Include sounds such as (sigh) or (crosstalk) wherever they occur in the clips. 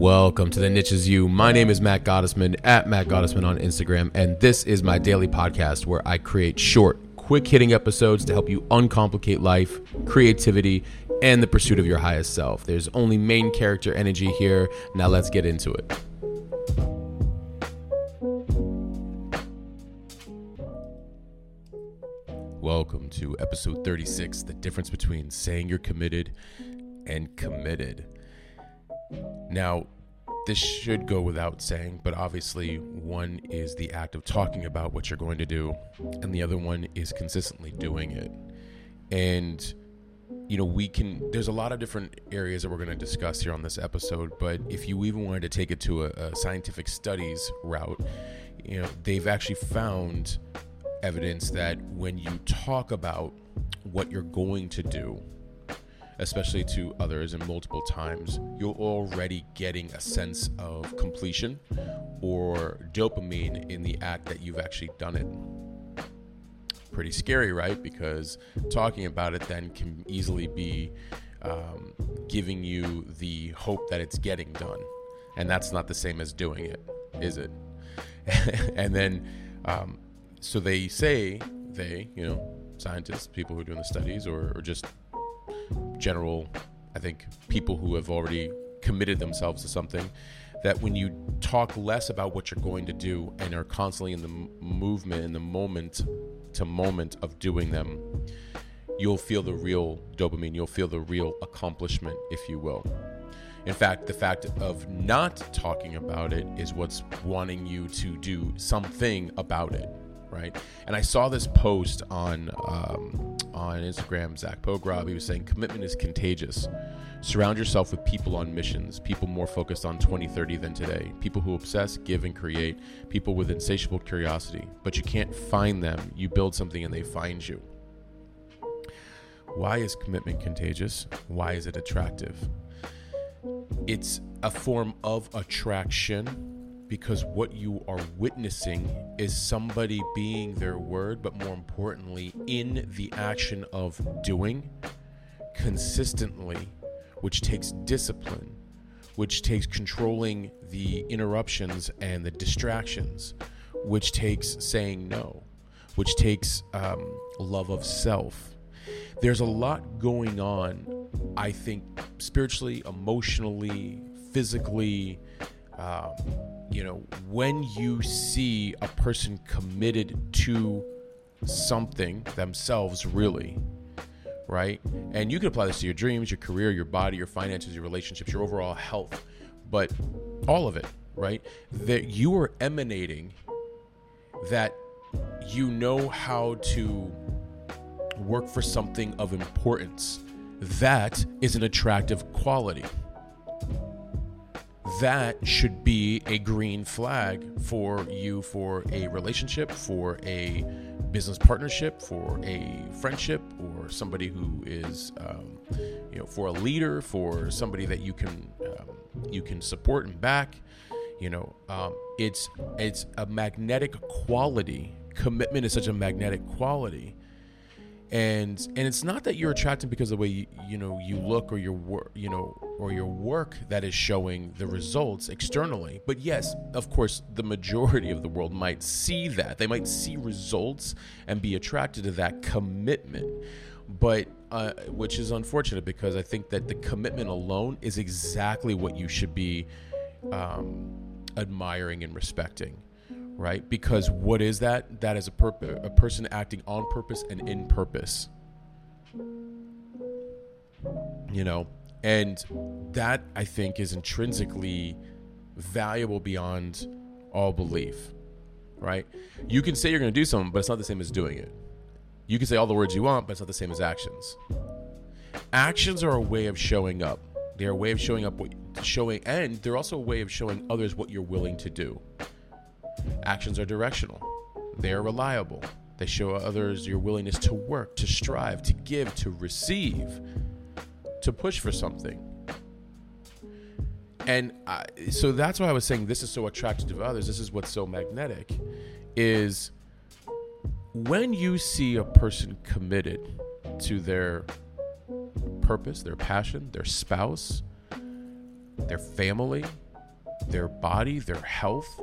Welcome to the Niche Is You. My name is Matt Gottesman at Matt Gottesman on Instagram, and this is my daily podcast where I create short, quick hitting episodes to help you uncomplicate life, creativity, and the pursuit of your highest self. There's only main character energy here. Now let's get into it. Welcome to episode 36 The difference between saying you're committed and committed. Now, this should go without saying, but obviously, one is the act of talking about what you're going to do, and the other one is consistently doing it. And, you know, we can, there's a lot of different areas that we're going to discuss here on this episode, but if you even wanted to take it to a, a scientific studies route, you know, they've actually found evidence that when you talk about what you're going to do, especially to others and multiple times, you're already getting a sense of completion or dopamine in the act that you've actually done it. Pretty scary, right? Because talking about it then can easily be um, giving you the hope that it's getting done. And that's not the same as doing it, is it? (laughs) and then, um, so they say, they, you know, scientists, people who are doing the studies, or, or just general, I think, people who have already committed themselves to something, that when you talk less about what you're going to do and are constantly in the movement, in the moment to moment of doing them, you'll feel the real dopamine, you'll feel the real accomplishment, if you will. In fact, the fact of not talking about it is what's wanting you to do something about it right? And I saw this post on um, on Instagram. Zach Pogrob, he was saying commitment is contagious. Surround yourself with people on missions, people more focused on 2030 than today, people who obsess, give, and create, people with insatiable curiosity. But you can't find them. You build something and they find you. Why is commitment contagious? Why is it attractive? It's a form of attraction because what you are witnessing is somebody being their word, but more importantly, in the action of doing consistently, which takes discipline, which takes controlling the interruptions and the distractions, which takes saying no, which takes um, love of self. There's a lot going on, I think, spiritually, emotionally, physically. Um, you know, when you see a person committed to something themselves, really, right? And you can apply this to your dreams, your career, your body, your finances, your relationships, your overall health, but all of it, right? That you are emanating that you know how to work for something of importance. That is an attractive quality that should be a green flag for you for a relationship, for a business partnership, for a friendship, or somebody who is, um, you know, for a leader, for somebody that you can um, you can support and back. You know, um, it's it's a magnetic quality. Commitment is such a magnetic quality and and it's not that you're attracted because of the way you, you know you look or your work you know or your work that is showing the results externally. But yes of course the majority of the world might see that. They might see results and be attracted to that commitment. But uh, which is unfortunate because i think that the commitment alone is exactly what you should be um, admiring and respecting right? Because what is that? That is a, purpose, a person acting on purpose and in purpose. You know, and that I think is intrinsically valuable beyond all belief, right? You can say you're going to do something, but it's not the same as doing it. You can say all the words you want, but it's not the same as actions. Actions are a way of showing up. They're a way of showing up, what, showing, and they're also a way of showing others what you're willing to do. Actions are directional, they are reliable. They show others your willingness to work, to strive, to give, to receive, to push for something. And I, so that's why I was saying this is so attractive to others. This is what's so magnetic is when you see a person committed to their purpose, their passion, their spouse, their family, their body, their health,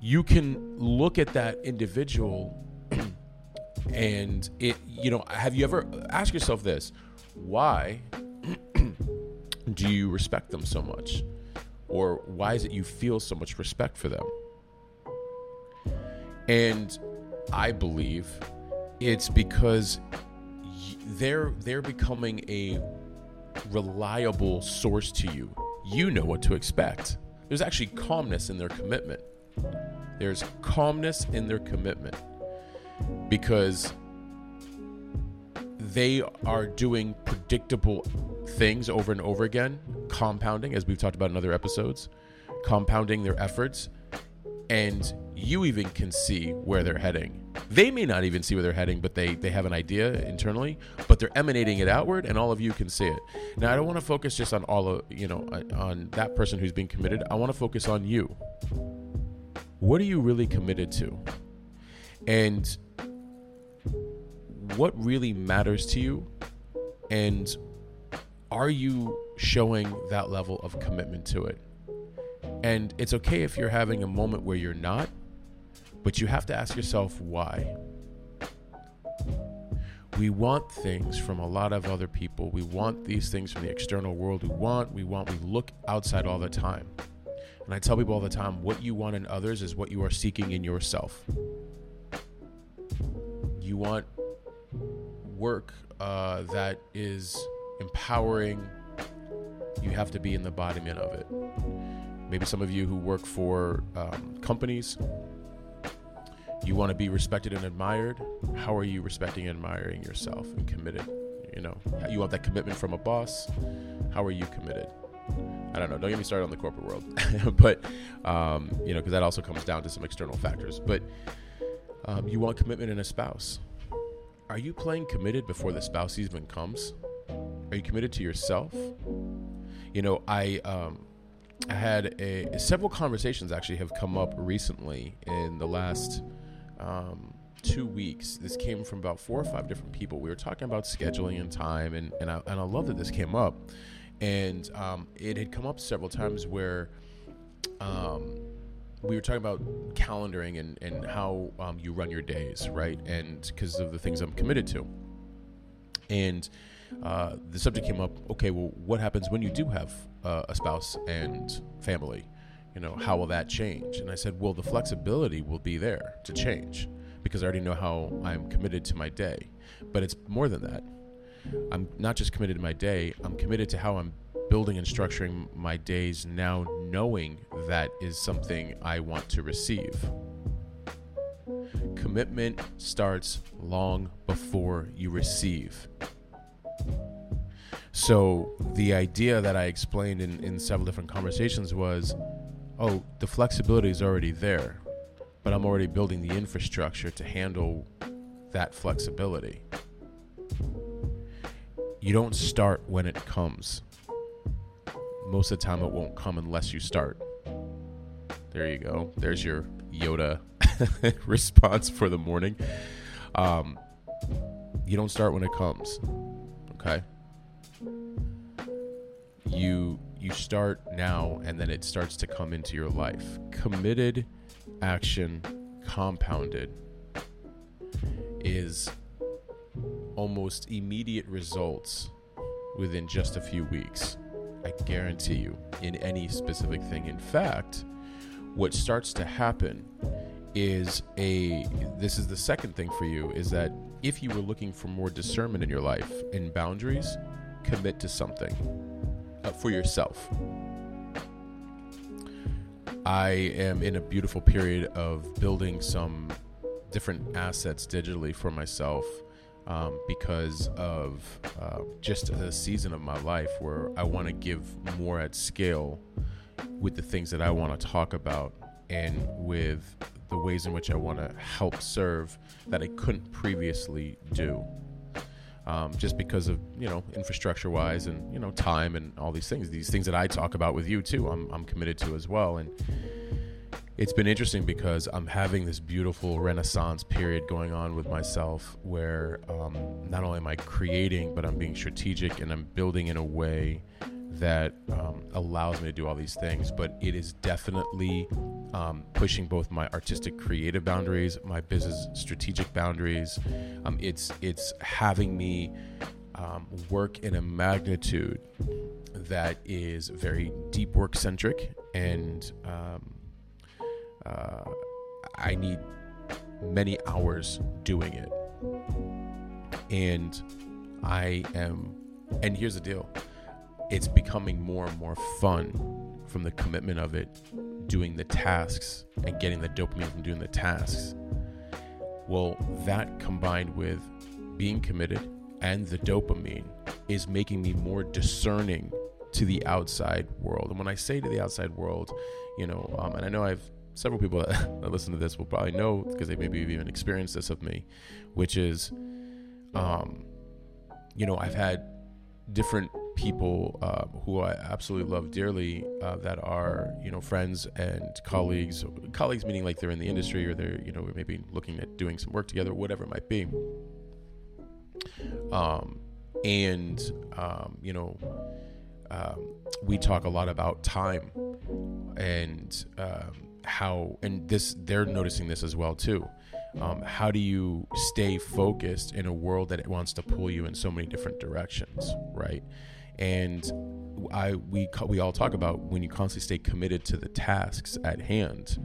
you can look at that individual (clears throat) and it you know have you ever ask yourself this why (clears throat) do you respect them so much? Or why is it you feel so much respect for them? And i believe it's because they're they're becoming a reliable source to you. You know what to expect. There's actually calmness in their commitment there's calmness in their commitment because they are doing predictable things over and over again, compounding, as we've talked about in other episodes, compounding their efforts. And you even can see where they're heading. They may not even see where they're heading, but they, they have an idea internally, but they're emanating it outward, and all of you can see it. Now, I don't want to focus just on all of, you know, uh, on that person who's being committed. I want to focus on you what are you really committed to? And what really matters to you? And are you showing that level of commitment to it? And it's okay if you're having a moment where you're not, but you have to ask yourself why. We want things from a lot of other people. We want these things from the external world. We want, we want, we look outside all the time. And I tell people all the time what you want in others is what you are seeking in yourself. You want work uh, that is empowering, you have to be in the embodiment of it. Maybe some of you who work for um, companies, you want to be respected and admired. How are you respecting and admiring yourself and committed? You know, you want that commitment from a boss. How are you committed? I don't know. Don't get me started on the corporate world, (laughs) but um, you know, because that also comes down to some external factors. But um, you want commitment in a spouse. Are you playing committed before the spouse even comes? Are you committed to yourself? You know, I um, I had a several conversations actually have come up recently in the last um, two weeks. This came from about four or five different people. We were talking about scheduling and time, and and I, and I love that this came up and um, it had come up several times where um, we were talking about calendaring and, and how um, you run your days, right? And because of the things I'm committed to. And uh, the subject came up okay, well, what happens when you do have uh, a spouse and family? You know, how will that change? And I said, well, the flexibility will be there to change because I already know how I'm committed to my day. But it's more than that I'm not just committed to my day, I'm committed to how I'm building and structuring my days now, knowing that is something I want to receive. Commitment starts long before you receive. So, the idea that I explained in, in several different conversations was oh, the flexibility is already there, but I'm already building the infrastructure to handle that flexibility you don't start when it comes. Most of the time, it won't come unless you start. There you go. There's your Yoda (laughs) response for the morning. Um, you don't start when it comes. Okay. You you start now, and then it starts to come into your life. Committed action compounded is almost immediate results within just a few weeks. I guarantee you, in any specific thing. In fact, what starts to happen is a this is the second thing for you is that if you were looking for more discernment in your life and boundaries, commit to something uh, for yourself. I am in a beautiful period of building some different assets digitally for myself um, because of uh, just a season of my life where I want to give more at scale with the things that I want to talk about and with the ways in which I want to help serve that I couldn't previously do. Um, just because of you know infrastructure wise and you know time and all these things these things that i talk about with you too i'm, I'm committed to as well and it's been interesting because I'm having this beautiful renaissance period going on with myself where um, not only am I creating, but I'm being strategic and I'm building in a way that um, allows me to do all these things, but it is definitely um, pushing both my artistic creative boundaries, my business strategic boundaries. Um, it's it's having me um, work in a magnitude that is very deep work centric, and um, uh, I need many hours doing it. And I am, and here's the deal it's becoming more and more fun from the commitment of it, doing the tasks and getting the dopamine from doing the tasks. Well, that combined with being committed and the dopamine is making me more discerning to the outside world. And when I say to the outside world, you know, um, and I know I've several people that, (laughs) that listen to this will probably know because they maybe even experienced this of me, which is, um, you know, I've had different people uh, who I absolutely love dearly uh, that are you know friends and colleagues colleagues meaning like they're in the industry or they're you know maybe looking at doing some work together whatever it might be. Um, and um, you know um, we talk a lot about time and um, how and this they're noticing this as well too. Um, how do you stay focused in a world that wants to pull you in so many different directions right? And i we we all talk about when you constantly stay committed to the tasks at hand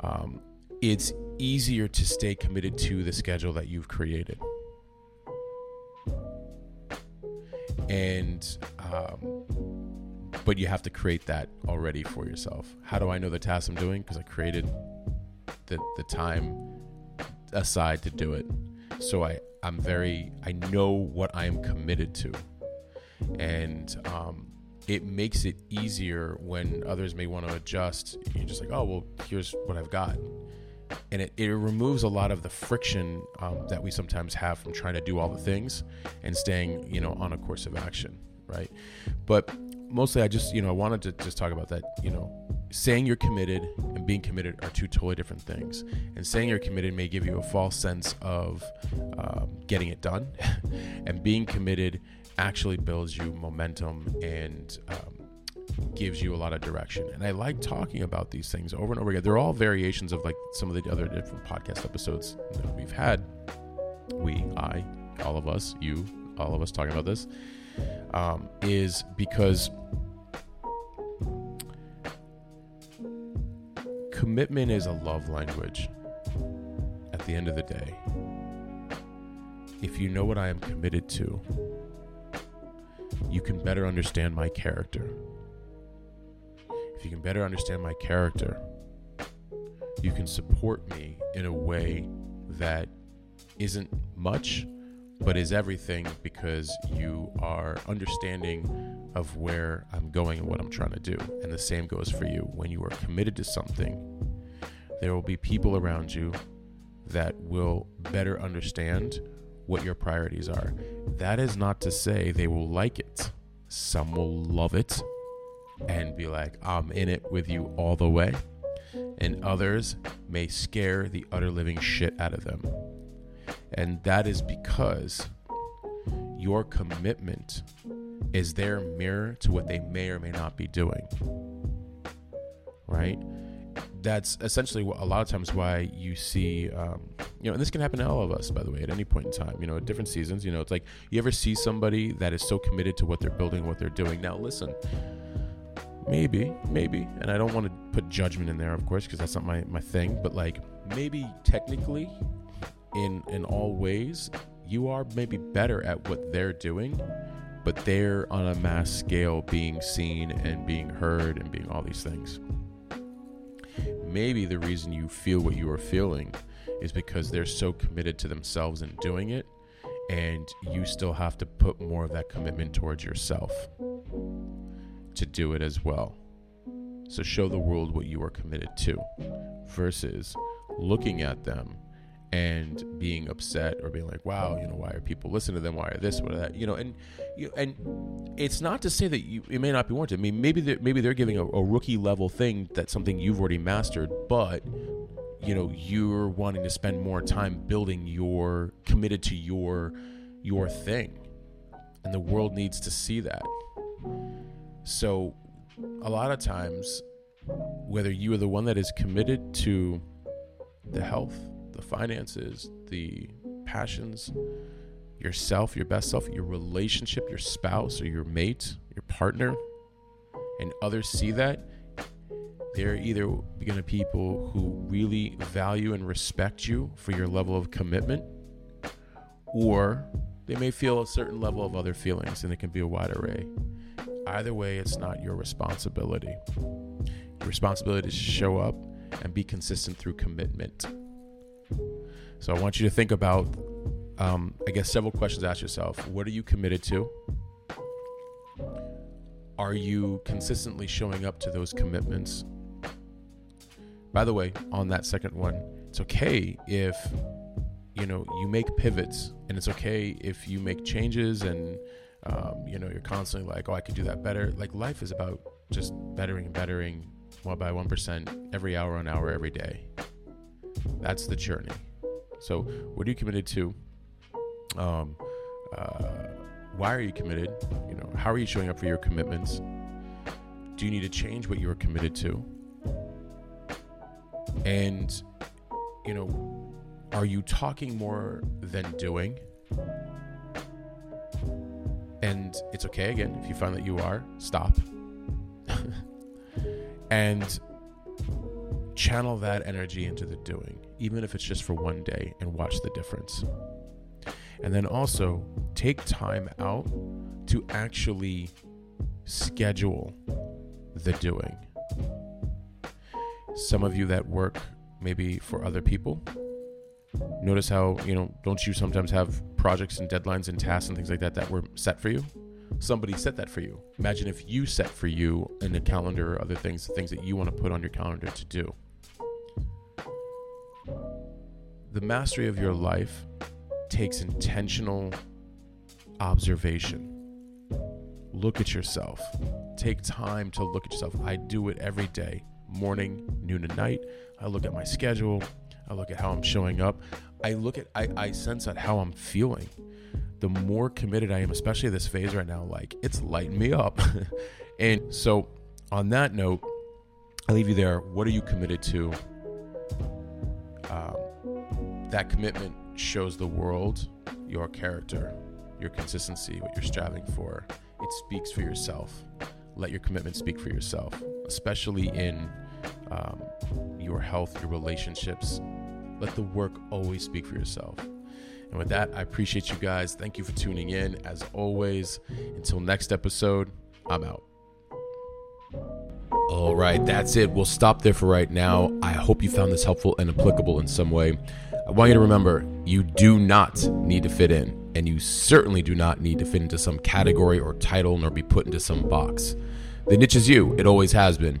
um, it's easier to stay committed to the schedule that you've created. And um, but you have to create that already for yourself. How do i know the task i'm doing? Because i created the, the time aside to do it. So i i'm very i know what i am committed to. And um, it makes it easier when others may want to adjust. You're just like oh well here's what i've got. And it, it removes a lot of the friction um, that we sometimes have from trying to do all the things and staying you know on a course of action right? But mostly i just you know i wanted to just talk about that you know saying you're committed and being committed are two totally different things and saying you're committed may give you a false sense of um, getting it done (laughs) and being committed actually builds you momentum and um, gives you a lot of direction. And I like talking about these things over and over again. They're all variations of like some of the other different podcast episodes that we've had. We, I, all of us, you, all of us talking about this, um, is because commitment is a love language at the end of the day. If you know what I am committed to, you can better understand my character if you can better understand my character, you can support me in a way that isn't much, but is everything because you are understanding of where I'm going and what I'm trying to do. And the same goes for you. When you are committed to something, there will be people around you that will better understand what your priorities are. That is not to say they will like it. Some will love it, and be like, I'm in it with you all the way. And others may scare the utter living shit out of them. And that is because your commitment is their mirror to what they may or may not be doing. Right? That's essentially a lot of times why you see, um, you know, and this can happen to all of us, by the way, at any point in time, you know, at different seasons. You know, it's like you ever see somebody that is so committed to what they're building, what they're doing. Now, listen, maybe maybe and i don't want to put judgment in there of course because that's not my, my thing but like maybe technically in in all ways you are maybe better at what they're doing but they're on a mass scale being seen and being heard and being all these things maybe the reason you feel what you are feeling is because they're so committed to themselves and doing it and you still have to put more of that commitment towards yourself to do it as well. So show the world what you are committed to versus looking at them and being upset or being like, wow, you know, why are people listening to them? Why are this, what are that? You know, and you and it's not to say that you it may not be warranted. I mean, maybe they're, maybe they're giving a, a rookie level thing that's something you've already mastered, but you know, you're wanting to spend more time building your committed to your your thing, and the world needs to see that So, a lot of times, whether you are the one that is committed to the health, finances, the passions, yourself, your best self, your relationship, your spouse or your mate, your partner, and others see that, they're either going to people who really value and respect you for your level of commitment, or they may feel a certain level of other feelings, and it can be a wide array. Either way, it's not your responsibility. Your responsibility is to show up and be consistent through commitment. So I want you to think about, um, I guess, several questions ask yourself. What are you committed to? Are you consistently showing up to those commitments? By the way, on that second one, it's okay if you know you make pivots, and it's okay if you make changes, and um, you know you're constantly like, oh, I could do that better. Like life is about just bettering and bettering one by one percent every hour on hour every day. That's the journey. So, what are you committed to? Um, uh, why are you committed? You know, how are you showing up for your commitments? Do you need to change what you are committed to? And, you know, are you talking more than doing? And it's okay again if you find that you are, stop. (laughs) and channel that energy into the doing even if it's just for one day, and watch the difference. And then also take time out to actually schedule the doing. Some of you that work maybe for other people, notice how, you know, don't you sometimes have projects and deadlines and tasks and things like that that were set for you? Somebody set that for you. Imagine if you set for you in a calendar or other things, things that you want to put on your calendar to do the mastery of your life takes intentional observation. Look at yourself. Take time to look at yourself. I do it every day, morning, noon, and night. I look at my schedule. I look at how I'm showing up. I look at, I, I sense at how I'm feeling. The more committed I am, especially this phase right now, like it's lighting me up. (laughs) and so, on that note, I leave you there. What are you committed to? Um, that commitment shows the world your character, your consistency, what you're striving for. It speaks for yourself. Let your commitment speak for yourself, especially in um, your health, your relationships. Let the work always speak for yourself. And with that, I appreciate you guys. Thank you for tuning in. As always, until next episode, I'm out. All right, that's it. We'll stop there for right now. I hope you found this helpful and applicable in some way. I want you to remember you do not need to fit in, and you certainly do not need to fit into some category or title nor be put into some box. The niche is you, it always has been.